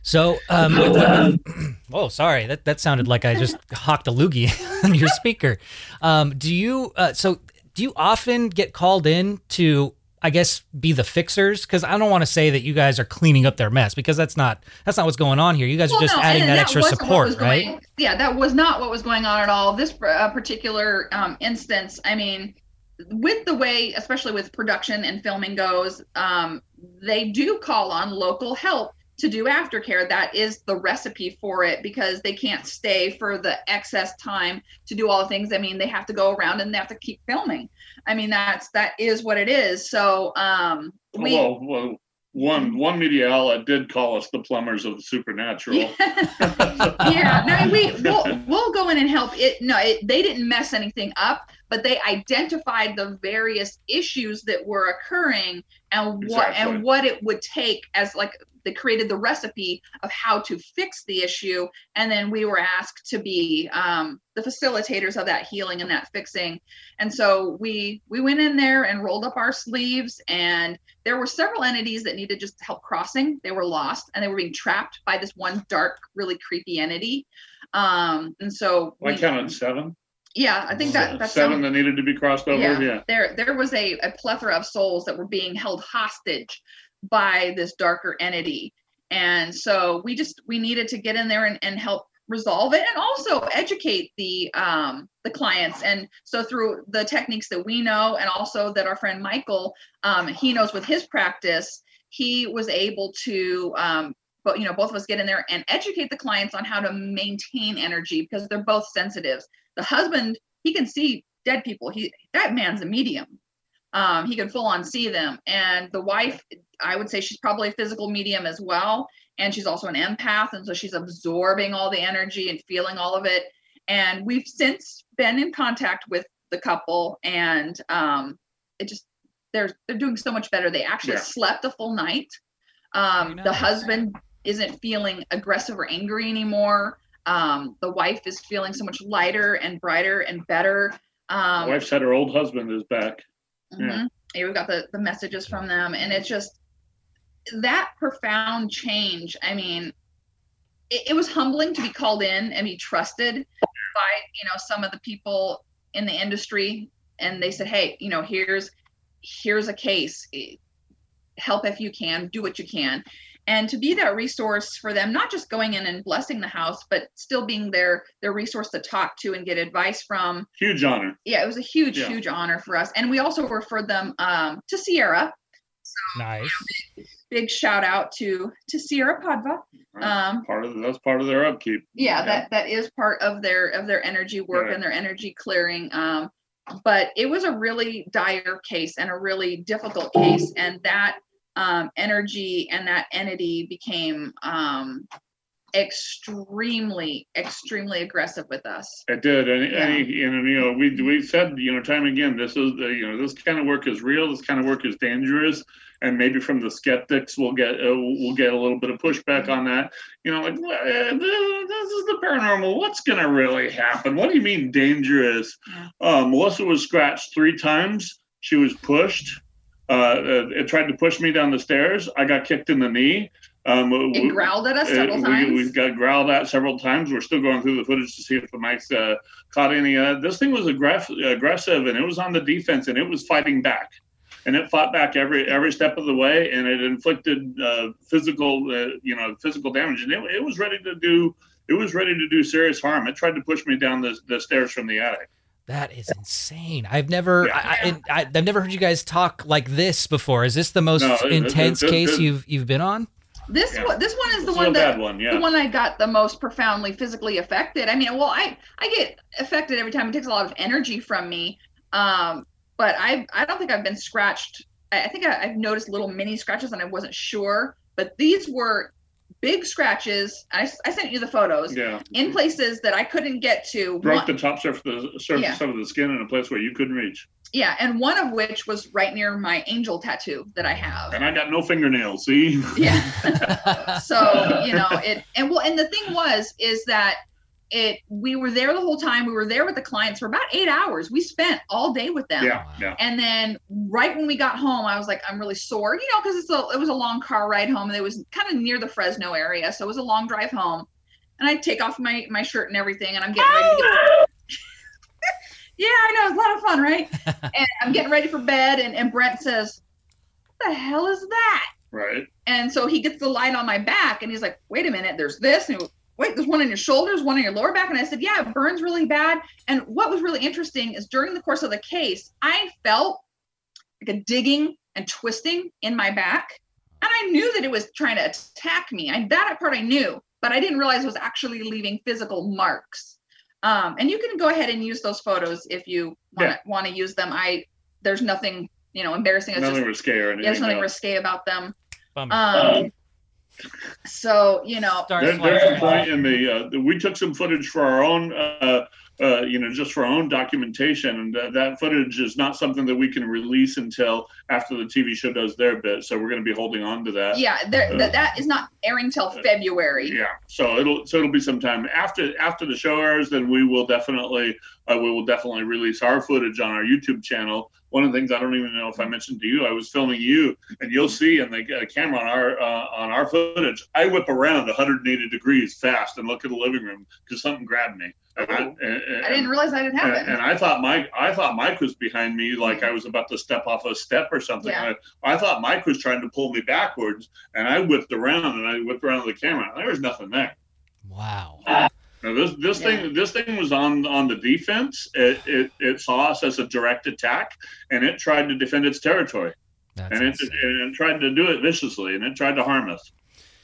So, um, [LAUGHS] with [CLEARS THROAT] the- oh, sorry, that that sounded like I just [LAUGHS] hawked a loogie [LAUGHS] on your speaker. Um, do you? Uh, so, do you often get called in to, I guess, be the fixers? Because I don't want to say that you guys are cleaning up their mess because that's not that's not what's going on here. You guys are just no, adding and that, extra support, was right? going- yeah, that was not what was going on at all. This uh, particular um, instance, I mean, with the way, especially with production and filming goes, um, they do call on local help to do aftercare. That is the recipe for it because they can't stay for the excess time to do all the things. I mean, they have to go around and they have to keep filming. I mean, that's that is what it is. So um, we. well, well, one one media outlet did call us the plumbers of the supernatural. [LAUGHS] yeah, no, we we'll, we'll go in and help it. No, it, they didn't mess anything up, but they identified the various issues that were occurring and what Exactly. and what it would take as like they created the recipe of how to fix the issue, and then we were asked to be um, the facilitators of that healing and that fixing. And so we we went in there and rolled up our sleeves and there were several entities that needed just help crossing. They were lost and they were being trapped by this one dark, really creepy entity. Um, and so I we- counted seven. Yeah, I think that that's seven that needed to be crossed over. yeah, yeah. there there was a, a plethora of souls that were being held hostage by this darker entity And so we just we needed to get in there and, and help resolve it and also educate the um, the clients and so through the techniques that we know and also that our friend michael um, he knows with his practice he was able to um, but you know both of us get in there and educate the clients on how to maintain energy because they're both sensitives the husband he can see dead people. He that man's a medium. Um, he can full on see them. And the wife i would say she's probably a physical medium as well. And she's also an empath. And so she's absorbing all the energy and feeling all of it. And we've since been in contact with the couple. And um, it just they're they're doing so much better. They actually Yeah. slept a full night. Um, the husband isn't feeling aggressive or angry anymore um, the wife is feeling so much lighter and brighter and better um, wife said her old husband is back. yeah. mhm. Yeah, we got the the messages from them, and it's just that profound change. I mean, it, it was humbling to be called in and be trusted by you know some of the people in the industry, and they said, "Hey, you know, here's here's a case. Help if you can. Do what you can." And to be that resource for them, not just going in and blessing the house, but still being their their resource to talk to and get advice from Huge honor. yeah, it was a huge, Yeah. huge honor for us. And we also referred them um, to Sierra. Nice. Big shout out to to Sierra Padva. Um, Part of that's part of their upkeep. yeah, that that is part of their of their energy work Right. and their energy clearing. Um, but it was a really dire case and a really difficult case, and that um, energy and that entity became um, extremely, extremely aggressive with us. It did, and, Yeah. and, you know, you know, we we said, you know, time again, this is, the, you know, this kind of work is real. This kind of work is dangerous, and maybe from the skeptics, we'll get uh, we'll get a little bit of pushback on that. You know, like "Uh, this is the paranormal. What's gonna really happen? What do you mean dangerous? Yeah. Uh, Melissa was scratched three times. She was pushed. Uh, uh, it tried to push me down the stairs. I got kicked in the knee. Um, It we- growled at us uh, several we, times. We've got growled at several times. We're still going through the footage to see if the mics uh, caught any. Uh, this thing was aggressive, aggressive, and it was on the defense, and it was fighting back, and it fought back every every step of the way, and it inflicted uh, physical, uh, you know, physical damage, and it, it was ready to do. It was ready to do serious harm. It tried to push me down the, the stairs from the attic. That is insane. I've never, Yeah. I, I, I, I've never heard you guys talk like this before. Is this the most No, it- it- intense it- case it- you've you've been on? This Yeah. one, this one is the It's one that one, yeah. the one I got the most profoundly physically affected. I mean, well, I I get affected every time. It takes a lot of energy from me. Um, but I I don't think I've been scratched. I, I think I, I've noticed little mini scratches, and I wasn't sure. But these were big scratches. I sent you the photos yeah, in places that I couldn't get to. broke One- the top surface, the surface Yeah. of the skin in a place where you couldn't reach, yeah, and one of which was right near my angel tattoo that I have. and I got no fingernails. See. Yeah. [LAUGHS] so you know it and well and the thing was is that it we were there the whole time. We were there with the clients for about eight hours. We spent all day with them. Yeah, yeah. and then right when we got home i was like i'm really sore you know because it's a it was a long car ride home and it was kind of near the fresno area. So it was a long drive home. And i take off my my shirt and everything and i'm getting ready to get ah! [LAUGHS] yeah i know. It's a lot of fun right? [LAUGHS] And i'm getting ready for bed and, and brent says what the hell is that? Right. and so he gets the light on my back and he's like, wait a minute, there's this. And he goes, wait, there's one on your shoulders, one on your lower back. And I said, yeah, it burns really bad. And what was really interesting is during the course of the case, I felt like a digging and twisting in my back. And I knew that it was trying to attack me. I, that part I knew, but I didn't realize it was actually leaving physical marks. Um, and you can go ahead and use those photos if you want to want to use them. I there's nothing you know embarrassing. It's Nothing just, risque or anything. yeah, there's nothing no. risque about them. Bummer. Um, so you know, There, there's a point in the, uh, we took some footage for our own, uh, uh, you know, just for our own documentation, and that, that footage is not something that we can release until after the TV show does their bit. So we're going to be holding on to that. yeah, there, that that is not airing till February. Yeah, so it'll so it'll be some time after after the show airs. Then we will definitely uh, we will definitely release our footage on our YouTube channel one of the things I don't even know if I mentioned to you, I was filming you, and you'll see in the uh, camera on our uh, on our footage, I whip around 180 degrees fast and look at the living room because something grabbed me. And I, and, and, I, didn't realize that had happened. And, I thought Mike, I thought Mike was behind me, like I was about to step off a step or something. Yeah. I, I, thought Mike was trying to pull me backwards, and I whipped around and I whipped around the camera. There was nothing there. Wow. Now this this yeah. thing this thing was on on the defense. It, it it saw us as a direct attack, and it tried to defend its territory, That's and it, it, tried to do it viciously, and it tried to harm us.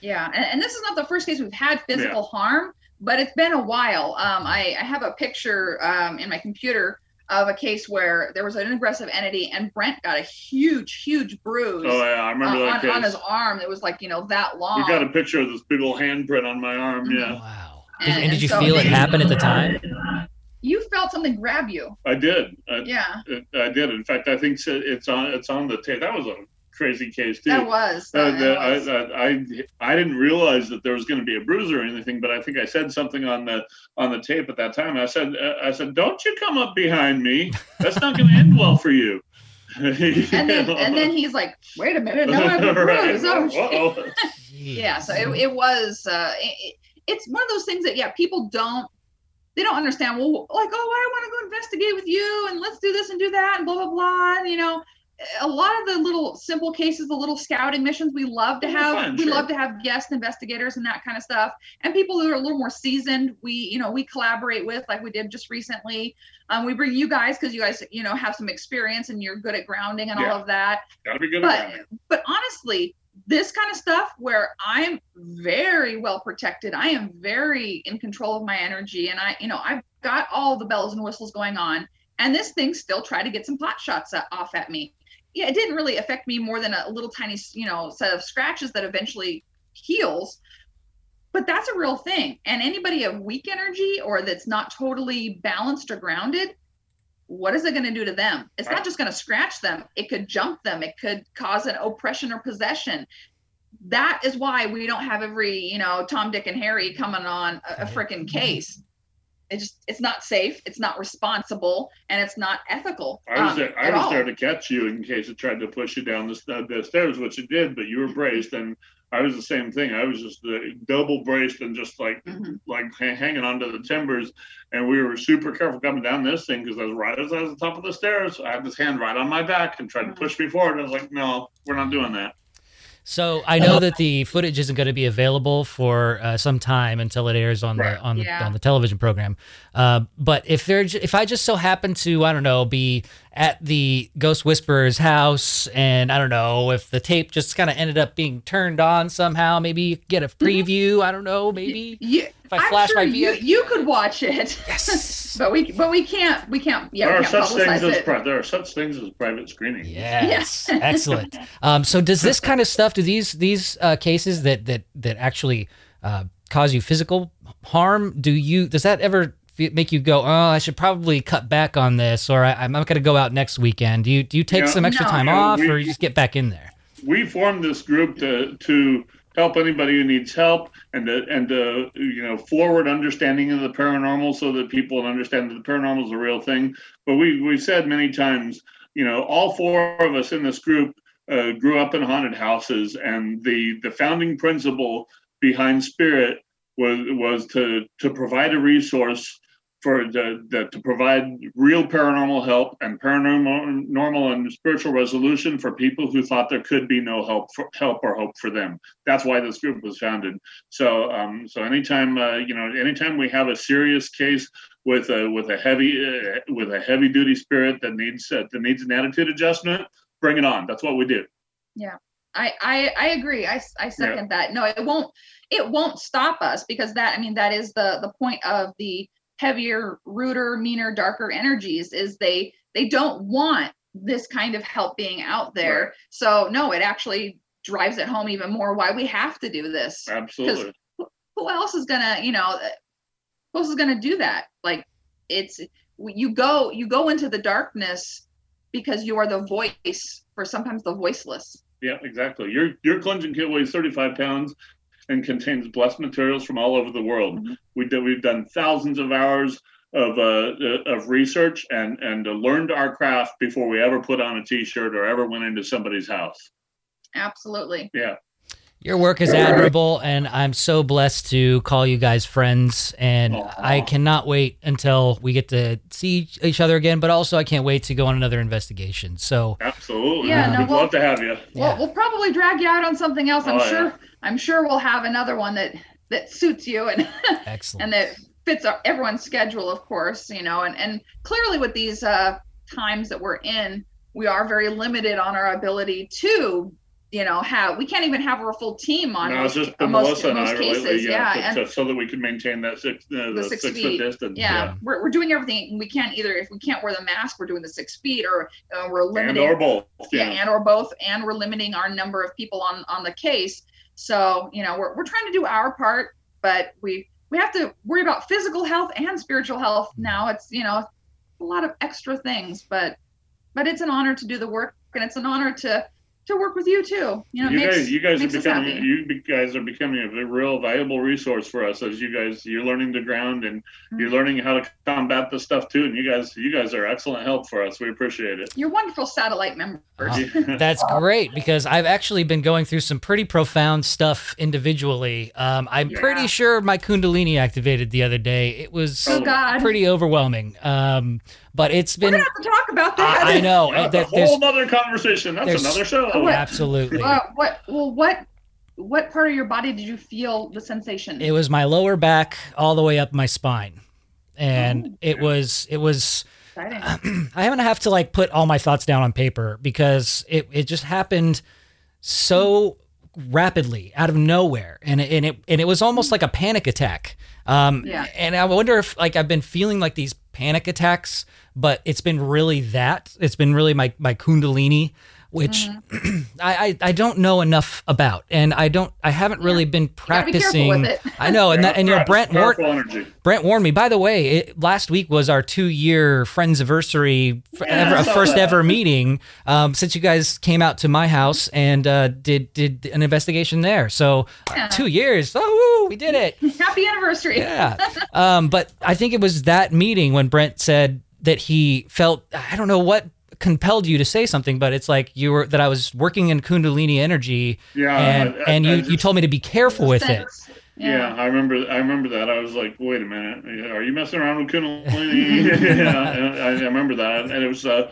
Yeah, and, and this is not the first case we've had physical yeah. harm, but it's been a while. Um, I I have a picture um, in my computer of a case where there was an aggressive entity and Brent got a huge, huge bruise. Oh yeah, I remember uh, that on, case. on his arm. It was like you know that long. You got a picture of this big old handprint on my arm. Mm-hmm. Yeah. Wow. Did, and, and did you so feel it happen at the time? You felt something grab you. I did. I, yeah. I did. In fact, I think it's on it's on the tape. That was a crazy case too. That was. Uh, was. I, I, I didn't realize that there was going to be a bruise or anything, but I think I said something on the on the tape at that time. I said I said, "Don't you come up behind me. That's not going to end well for you." [LAUGHS] and then and then he's like, "Wait a minute, no, I have a [LAUGHS] bruise." right. Oh, [LAUGHS] yeah. So it, it was. Uh, it, it's one of those things that yeah people don't they don't understand well like oh i want to go investigate with you and let's do this and do that and blah blah blah and, you know a lot of the little simple cases the little scouting missions we love to have fun, we sure. love to have guest investigators and that kind of stuff and people who are a little more seasoned we you know we collaborate with like we did just recently um, we bring you guys because you guys you know have some experience and you're good at grounding and yeah. all of that gotta be good but but honestly this kind of stuff where I'm very well protected. I am very in control of my energy and I, you know, I've got all the bells and whistles going on. And this thing still tried to get some pot shots uh, off at me. Yeah, it didn't really affect me more than a little tiny, you know, set of scratches that eventually heals. But that's a real thing. And anybody of weak energy or that's not totally balanced or grounded, what is it going to do to them? It's not just going to scratch them, it could jump them, it could cause an oppression or possession. That is why we don't have every, you know, Tom, Dick, and Harry coming on a, a freaking case. It just it's not safe, it's not responsible, and it's not ethical. I was um, there. I was all. there to catch you in case it tried to push you down the, the stairs, which it did, but you were braced, and I was the same thing. I was just uh, double braced and just like mm-hmm. like hanging onto the timbers, and we were super careful coming down this thing because I was right as I was at the top of the stairs. I had this hand right on my back and tried to mm-hmm. push me forward. I was like, no, we're not doing that. So I know that the footage isn't going to be available for uh, some time until it airs on right. the on yeah. the on the television program. Uh, but if there, if I just so happen to, I don't know, be at the Ghost Whisperer's house, and I don't know if the tape just kind of ended up being turned on somehow, maybe you get a mm-hmm. preview. I don't know, maybe. Yeah, if I I'm flash sure my you, you could watch it. Yes, [LAUGHS] but we but we can't we can't. Yeah, there are such things as pri- there are such things as private screening. Yes, yes. [LAUGHS] excellent. Um, so does this kind of stuff? Do these these uh, cases that that that actually uh, cause you physical harm? Do you does that ever make you go, oh, I should probably cut back on this, or I, am not going to go out next weekend? Do you do you take yeah, some extra no, time off, we, or you just get back in there? We formed this group to to help anybody who needs help and to, and to, you know forward understanding of the paranormal so that people understand that the paranormal is a real thing. But we we've said many times, you know, all four of us in this group uh, grew up in haunted houses, and the the founding principle behind Spirit was was to to provide a resource for the, the, to provide real paranormal help and paranormal normal and spiritual resolution for people who thought there could be no help for, help or hope for them. That's why this group was founded. So um, so anytime uh, you know anytime we have a serious case with a with a heavy uh, with a heavy duty spirit that needs uh, that needs an attitude adjustment, bring it on. That's what we do. Yeah. I, I, I agree. I, I second yeah. that. No, it won't it won't stop us because that I mean that is the the point of the heavier, ruder, meaner, darker energies is they they don't want this kind of help being out there. Right. So no, it actually drives it home even more why we have to do this. Absolutely. Who else is gonna, you know, uh, who else is gonna do that? Like it's you go you go into the darkness because you are the voice for sometimes the voiceless. Yeah, exactly. Your your cleansing kit weighs 35 pounds and contains blessed materials from all over the world. Mm-hmm. We do, we've done thousands of hours of uh, of research and and learned our craft before we ever put on a t-shirt or ever went into somebody's house. Absolutely. Yeah. Your work is admirable, and I'm so blessed to call you guys friends. And Aw. I cannot wait until we get to see each other again. But also, I can't wait to go on another investigation. So, Absolutely. Yeah, no, We'd we'll- love to have you. Yeah. We'll, we'll probably drag you out on something else. I'm Oh, yeah. Sure. I'm sure we'll have another one that that suits you and [LAUGHS] excellent. and that fits everyone's schedule, of course. You know, and and clearly with these uh, times that we're in, we are very limited on our ability to, you know, have. We can't even have a full team on. No, it's most- just been on most- Melissa and most I really, cases, yeah, yeah, to- and- to- so that we can maintain that six, uh, the, six six, feet. foot distance. yeah, We're, we're doing everything we can't either if we can't wear the mask we're doing the six feet or uh, we're limiting and limiting or both. yeah. Yeah. and or both and we're limiting our number of people on on the case so you know we're, we're trying to do our part but we we have to worry about physical health and spiritual health mm-hmm. now. It's you know a lot of extra things but but it's an honor to do the work and it's an honor to to work with you too you know it you makes, guys, you guys are makes us becoming you guys are becoming a real valuable resource for us as you guys you're learning the ground and Mm-hmm. you're learning how to combat the stuff too. And you guys you guys are excellent help for us. We appreciate it. you're wonderful satellite members Oh, [LAUGHS] [LAUGHS] That's great because I've actually been going through some pretty profound stuff individually. Um, I'm Yeah. pretty sure my Kundalini activated the other day. It was oh god pretty overwhelming. Um, but it's we're been. gonna have to talk about that I, I know. That's uh, a that- whole other conversation. That's another show. What? absolutely. uh, what well what what part of your body did you feel the sensation It was my lower back all the way up my spine. And Oh. it was it was Exciting. [CLEARS THROAT] I haven't have to like put all my thoughts down on paper because it, it just happened so rapidly out of nowhere and it, and it and it was almost like a panic attack um Yeah. and i wonder if like i've been feeling like these panic attacks but it's been really that it's been really my my kundalini which Mm-hmm. [CLEARS THROAT] I, I I don't know enough about and I don't I haven't really been gotta be practicing with it. [LAUGHS] I know and that and you know Brent warned. Brent warned me. By the way, it, last week was our two-year friends anniversary, f- Yeah, ever, I saw first that. ever meeting. Um, since you guys came out to my house and uh, did did an investigation there, so uh, Yeah. two years. Oh, woo, we did it! [LAUGHS] Happy anniversary. Yeah. Um, but I think it was that meeting when Brent said that he felt I don't know what compelled you to say something, but it's like you were that I was working in Kundalini energy, Yeah, and I- I- and I you you told me to be careful with it. Sense. Yeah. I remember. I remember that. I was like, "Wait a minute, are you messing around with Kundalini?" [LAUGHS] yeah, I, I remember that, and it was uh,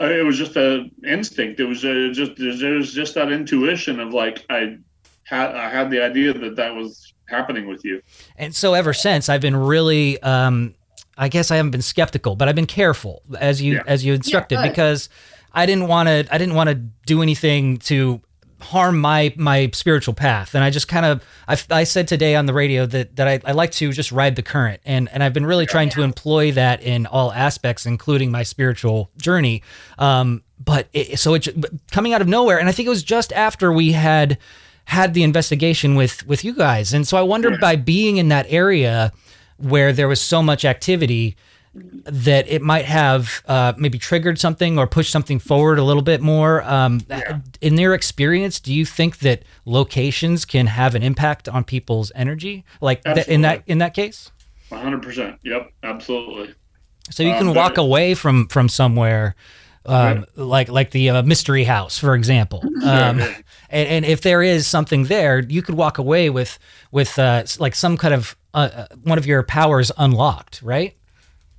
it was just a instinct. It was uh, just it was just that intuition of like I had I had the idea that that was happening with you. And so ever since, I've been really, um, I guess I haven't been skeptical, but I've been careful as you Yeah. as you instructed good. because I didn't want to I didn't want to do anything to harm my my spiritual path. And i just kind of I, I said today on the radio that that I, I like to just ride the current. And and i've been really trying to employ that in all aspects including my spiritual journey. Um but it, so it but coming out of nowhere and i think it was just after we had had the investigation with with you guys. And so i wonder by being in that area where there was so much activity that it might have uh, maybe triggered something or pushed something forward a little bit more. Um, In their experience, do you think that locations can have an impact on people's energy, like th- in that in that case? One hundred percent. Yep, absolutely. So you Um, can but- walk away from from somewhere. Um, like like the uh, mystery house, for example, [LAUGHS] um, yeah. and, and if there is something there, you could walk away with with uh, like some kind of uh, uh, one of your powers unlocked, right?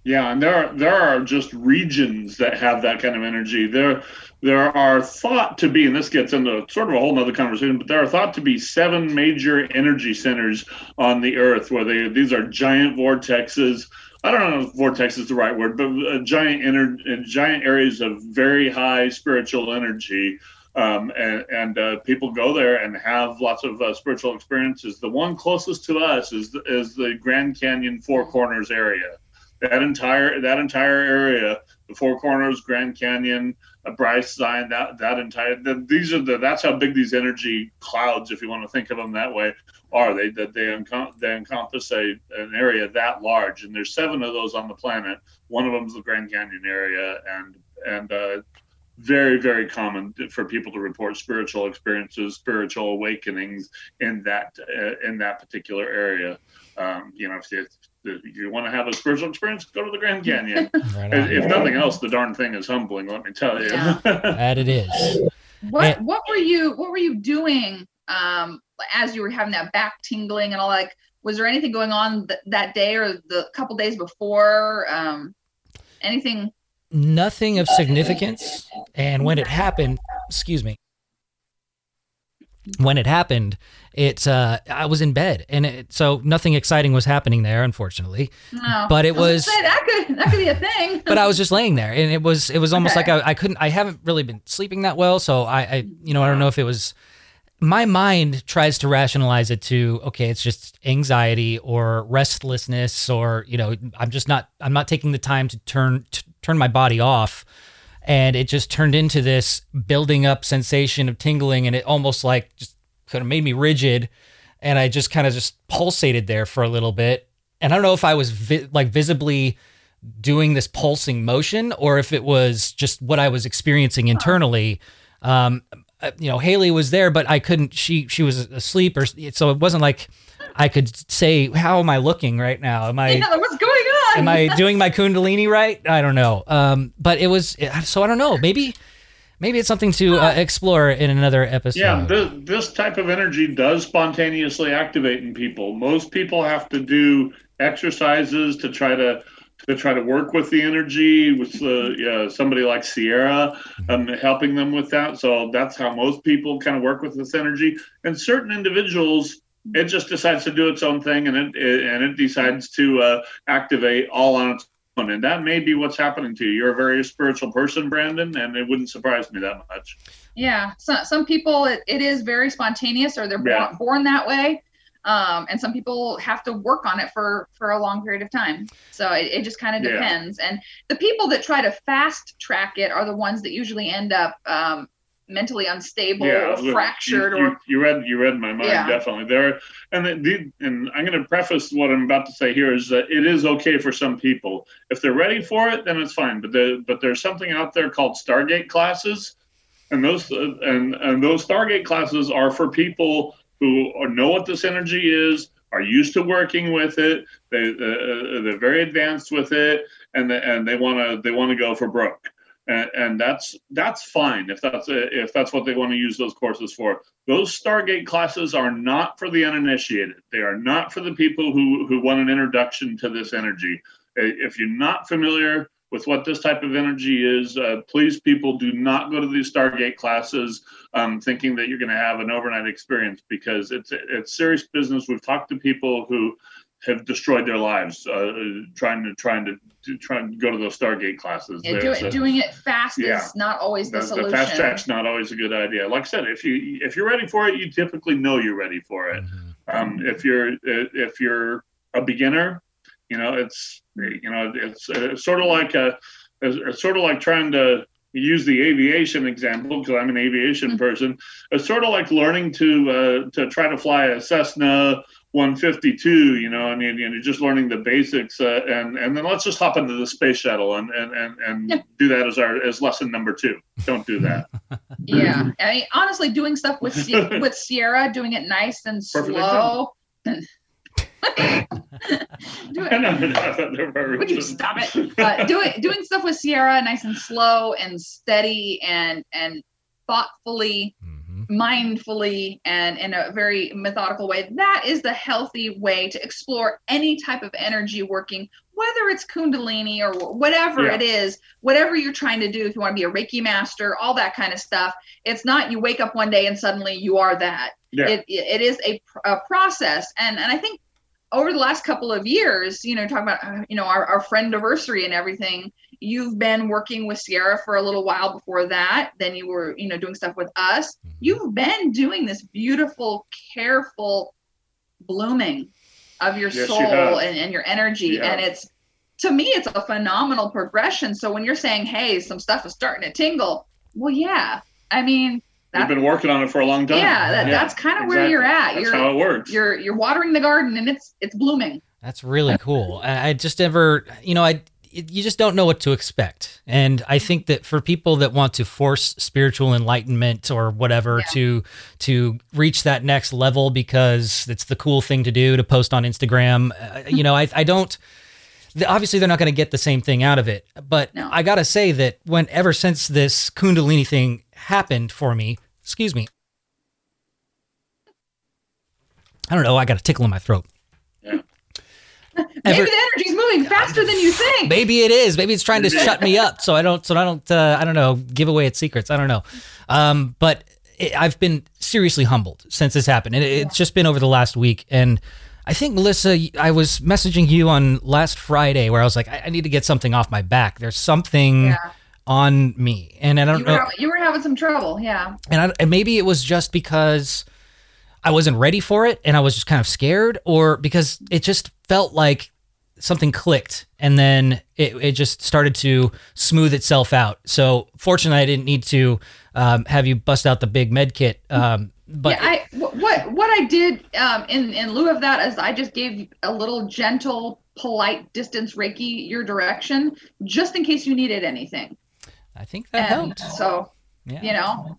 Yeah, and there are there are just regions that have that kind of energy. There there are thought to be, and this gets into sort of a whole nother conversation, but there are thought to be seven major energy centers on the Earth where they these are giant vortexes. I don't know if vortex is the right word, but uh, giant ener- uh, giant areas of very high spiritual energy. Um, and and uh, people go there and have lots of uh, spiritual experiences. The one closest to us is the, is the Grand Canyon Four Corners area that entire that entire area, the Four Corners, Grand Canyon, uh, Bryce Zion, that that entire the, these are the that's how big these energy clouds, if you want to think of them that way, are. They that they, encom- they encompass a an area that large, and there's seven of those on the planet. One of them is the Grand Canyon area, and and uh, very very common for people to report spiritual experiences spiritual awakenings in that uh, in that particular area. Um, you know if you, if you want to have a spiritual experience go to the grand canyon. [LAUGHS] Right if, if nothing else the darn thing is humbling let me tell you. Yeah. that it is. What and, what were you what were you doing um, as you were having that back tingling and all like was there anything going on th- that day or the couple days before? Um, anything nothing of significance. And when it happened, excuse me, when it happened, it uh, I was in bed, and it, so nothing exciting was happening there, unfortunately. No. But it was, was that could that could be a thing. but I was just laying there, and it was it was almost okay. like I, I couldn't. I haven't really been sleeping that well, so I, I you know I don't know if it was my mind tries to rationalize it to okay it's just anxiety or restlessness or you know i'm just not i'm not taking the time to turn to turn my body off. And it just turned into this building up sensation of tingling and it almost like just kind of made me rigid. And i just kind of just pulsated there for a little bit. And i don't know if i was vi- like visibly doing this pulsing motion or if it was just what i was experiencing internally. Um, uh, you know, Haley was there, but I couldn't. She she was asleep, or so it wasn't like I could say, "How am I looking right now? Am I? Yeah, what's going on? am I [LAUGHS] doing my Kundalini right? I don't know. Um, but it was so I don't know. Maybe maybe it's something to uh, explore in another episode. Yeah, this, this type of energy does spontaneously activate in people. Most people have to do exercises to try to to try to work with the energy with uh, somebody like Sierra um, helping them with that. So that's how most people kind of work with this energy. And certain individuals, it just decides to do its own thing, and it, it and it decides to uh, activate all on its own. And that may be what's happening to you. You're a very spiritual person, Brandon, and it wouldn't surprise me that much. Yeah, so, some people it, it is very spontaneous, or they're yeah. born, born that way um, and some people have to work on it for for a long period of time. So it, it just kind of depends. Yeah. and the people that try to fast track it are the ones that usually end up um, mentally unstable yeah, or fractured you, you, or you read you read my mind yeah. definitely. There and the, and i'm going to preface what i'm about to say here is that it is okay for some people. If they're ready for it then it's fine but the, but there's something out there called stargate classes. And those uh, and and those stargate classes are for people who know what this energy is, are used to working with it. They uh, they're very advanced with it, and the, and they want to they want to go for broke. And, and, that's that's fine if that's if that's what they want to use those courses for. Those Stargate classes are not for the uninitiated. They are not for the people who who want an introduction to this energy. If you're not familiar with what this type of energy is. Uh, please, people, do not go to these Stargate classes um, thinking that you're going to have an overnight experience because it's it's serious business. We've talked to people who have destroyed their lives uh, trying to trying to, to try and go to those Stargate classes. Yeah, do it, doing it fast yeah, is not always the, the, solution. The fast track's not always a good idea. Like I said, if you if you're ready for it, you typically know you're ready for it. Mm-hmm. Um, if you're if you're a beginner, you know, it's you know, it's, it's sort of like a, it's sort of like trying to use the aviation example because I'm an aviation mm-hmm. person. It's sort of like learning to uh, to try to fly a Cessna 152, you know, and, and you're just learning the basics, uh, and and then let's just hop into the space shuttle and and and, and yeah. do that as our as lesson number two. Don't do that. [LAUGHS] yeah, I mean, honestly, doing stuff with with Sierra, [LAUGHS] doing it nice and slow. Do it. Would you stop it? Uh, doing doing stuff with Sierra, nice and slow and steady and and thoughtfully, mm-hmm. mindfully, and in a very methodical way. That is the healthy way to explore any type of energy working, whether it's Kundalini or whatever yeah. it is, whatever you're trying to do. If you want to be a Reiki master, all that kind of stuff. It's not you wake up one day and suddenly you are that. Yeah. It, it is a, a process, and and I think over the last couple of years, you know, talking about, uh, you know, our, our friend anniversary and everything, you've been working with Sierra for a little while before that. Then you were, you know, doing stuff with us. Mm-hmm. You've been doing this beautiful, careful blooming of your yes, soul you and, and your energy. Yeah. And it's, to me, it's a phenomenal progression. So when you're saying, hey, some stuff is starting to tingle, well, yeah. I mean, You've been working on it for a long time. Yeah, that, yeah that's kind of exactly. where you're at. That's you're, how it works. You're you're watering the garden and it's it's blooming. That's really cool. I, I just never, you know, I you just don't know what to expect. And I think that for people that want to force spiritual enlightenment or whatever Yeah. to to reach that next level because it's the cool thing to do to post on Instagram, uh, [LAUGHS] you know, I I don't obviously they're not going to get the same thing out of it. But No. I got to say that when ever since this kundalini thing happened for me, excuse me. I don't know, I got a tickle in my throat. Yeah. [LAUGHS] Ever- Maybe the energy's moving faster than you think. Maybe it is. Maybe it's trying to shut me up, so I don't. So I don't. Uh, I don't know. Give away its secrets. I don't know. Um, but it, I've been seriously humbled since this happened, and it, it's just been over the last week. And I think Melissa, I was messaging you on last Friday where I was like, I, I need to get something off my back. There's something Yeah. On me, and I don't You know. you were having some trouble, yeah. and, I, and maybe it was just because I wasn't ready for it and I was just kind of scared, or because it just felt like something clicked and then it, it just started to smooth itself out. So fortunately, I didn't need to um, have you bust out the big med kit. Um, but yeah, I what what I did um, in in lieu of that is I just gave a little gentle, polite distance Reiki your direction, just in case you needed anything. I think that And helped. so Yeah. you know,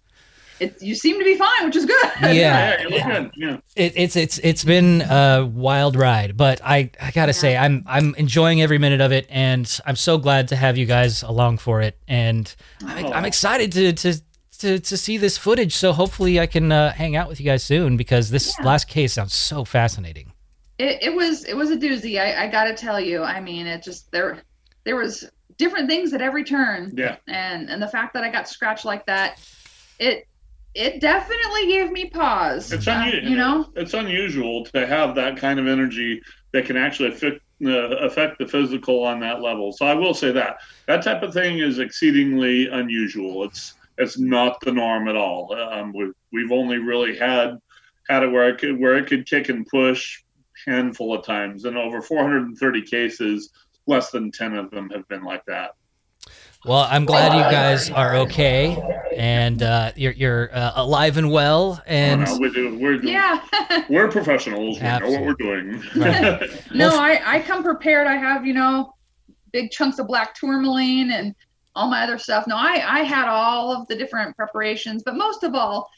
it you seem to be fine, which is good. Yeah. Yeah, [LAUGHS] you good. Yeah. it, it's it's it's been a wild ride, but I I gotta say I'm I'm enjoying every minute of it, and I'm so glad to have you guys along for it, and I'm, I'm excited to to. To, to see this footage, so hopefully I can uh, hang out with you guys soon because this Yeah. last case sounds so fascinating. it, it was it was a doozy. I, I got to tell you. I mean, it just there there was different things at every turn. Yeah. and and the fact that I got scratched like that, it it definitely gave me pause. It's Uh, unusual. you know. it's unusual to have that kind of energy that can actually affect uh, affect the physical on that level. So I will say that that type of thing is exceedingly unusual. It's it's not the norm at all. Um, we've we've only really had had it where it could where it could kick and push handful of times, and over 430 cases, less than 10 of them have been like that. Well, I'm glad you guys are okay and uh, you're you're uh, alive and well, and Oh, no, we do, we're Yeah. [LAUGHS] we're professionals. We know what we're doing. [LAUGHS] Right. [LAUGHS] no, I I come prepared. I have you know big chunks of black tourmaline and all my other stuff. No, I I had all of the different preparations, but most of all,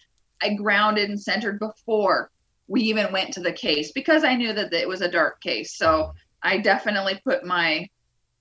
I grounded and centered before we even went to the case because I knew that it was a dark case. So I definitely put my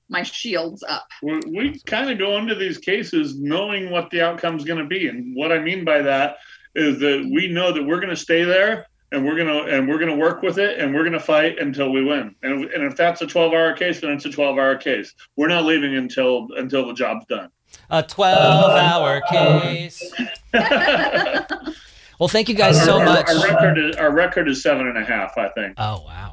my shields up. we, we kind of go into these cases knowing what the outcome's going to be and what i mean by that is that we know that we're going to stay there and we're going to and we're going to work with it and we're going to fight until we win and, and if that's a 12 hour case then it's a 12 hour case we're not leaving until until the job's done a 12 hour case. [LAUGHS] Well, thank you guys so our, much. our record is our record is seven and a half i think Oh wow.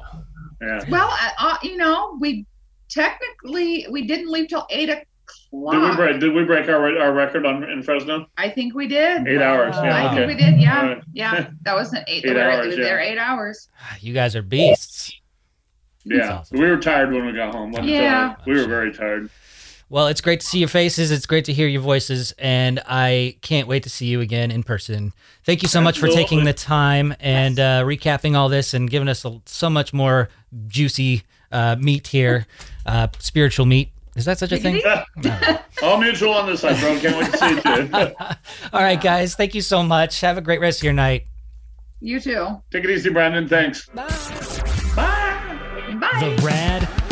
Yeah well, uh, you know, we technically we didn't leave till eight did we o'clock. break did we break our our record on in fresno I think we did. eight hours I yeah think okay we did. Yeah, Alright. yeah. That was an eight. [LAUGHS] Eight we were, hours, we were there yeah. eight hours. [SIGHS] You guys are beasts. yeah awesome. we were tired when we got home let Yeah. we were very tired Well, it's great to see your faces. It's great to hear your voices, and I can't wait to see you again in person. Thank you so much for taking the time and uh, recapping all this and giving us a, so much more juicy uh, meat here, uh, spiritual meat. Is that such a thing? [LAUGHS] All mutual on this side, bro. Can't wait to see you too. [LAUGHS] All right, guys. Thank you so much. Have a great rest of your night. You too. Take it easy, Brandon. Thanks. Bye. The Rad The Rad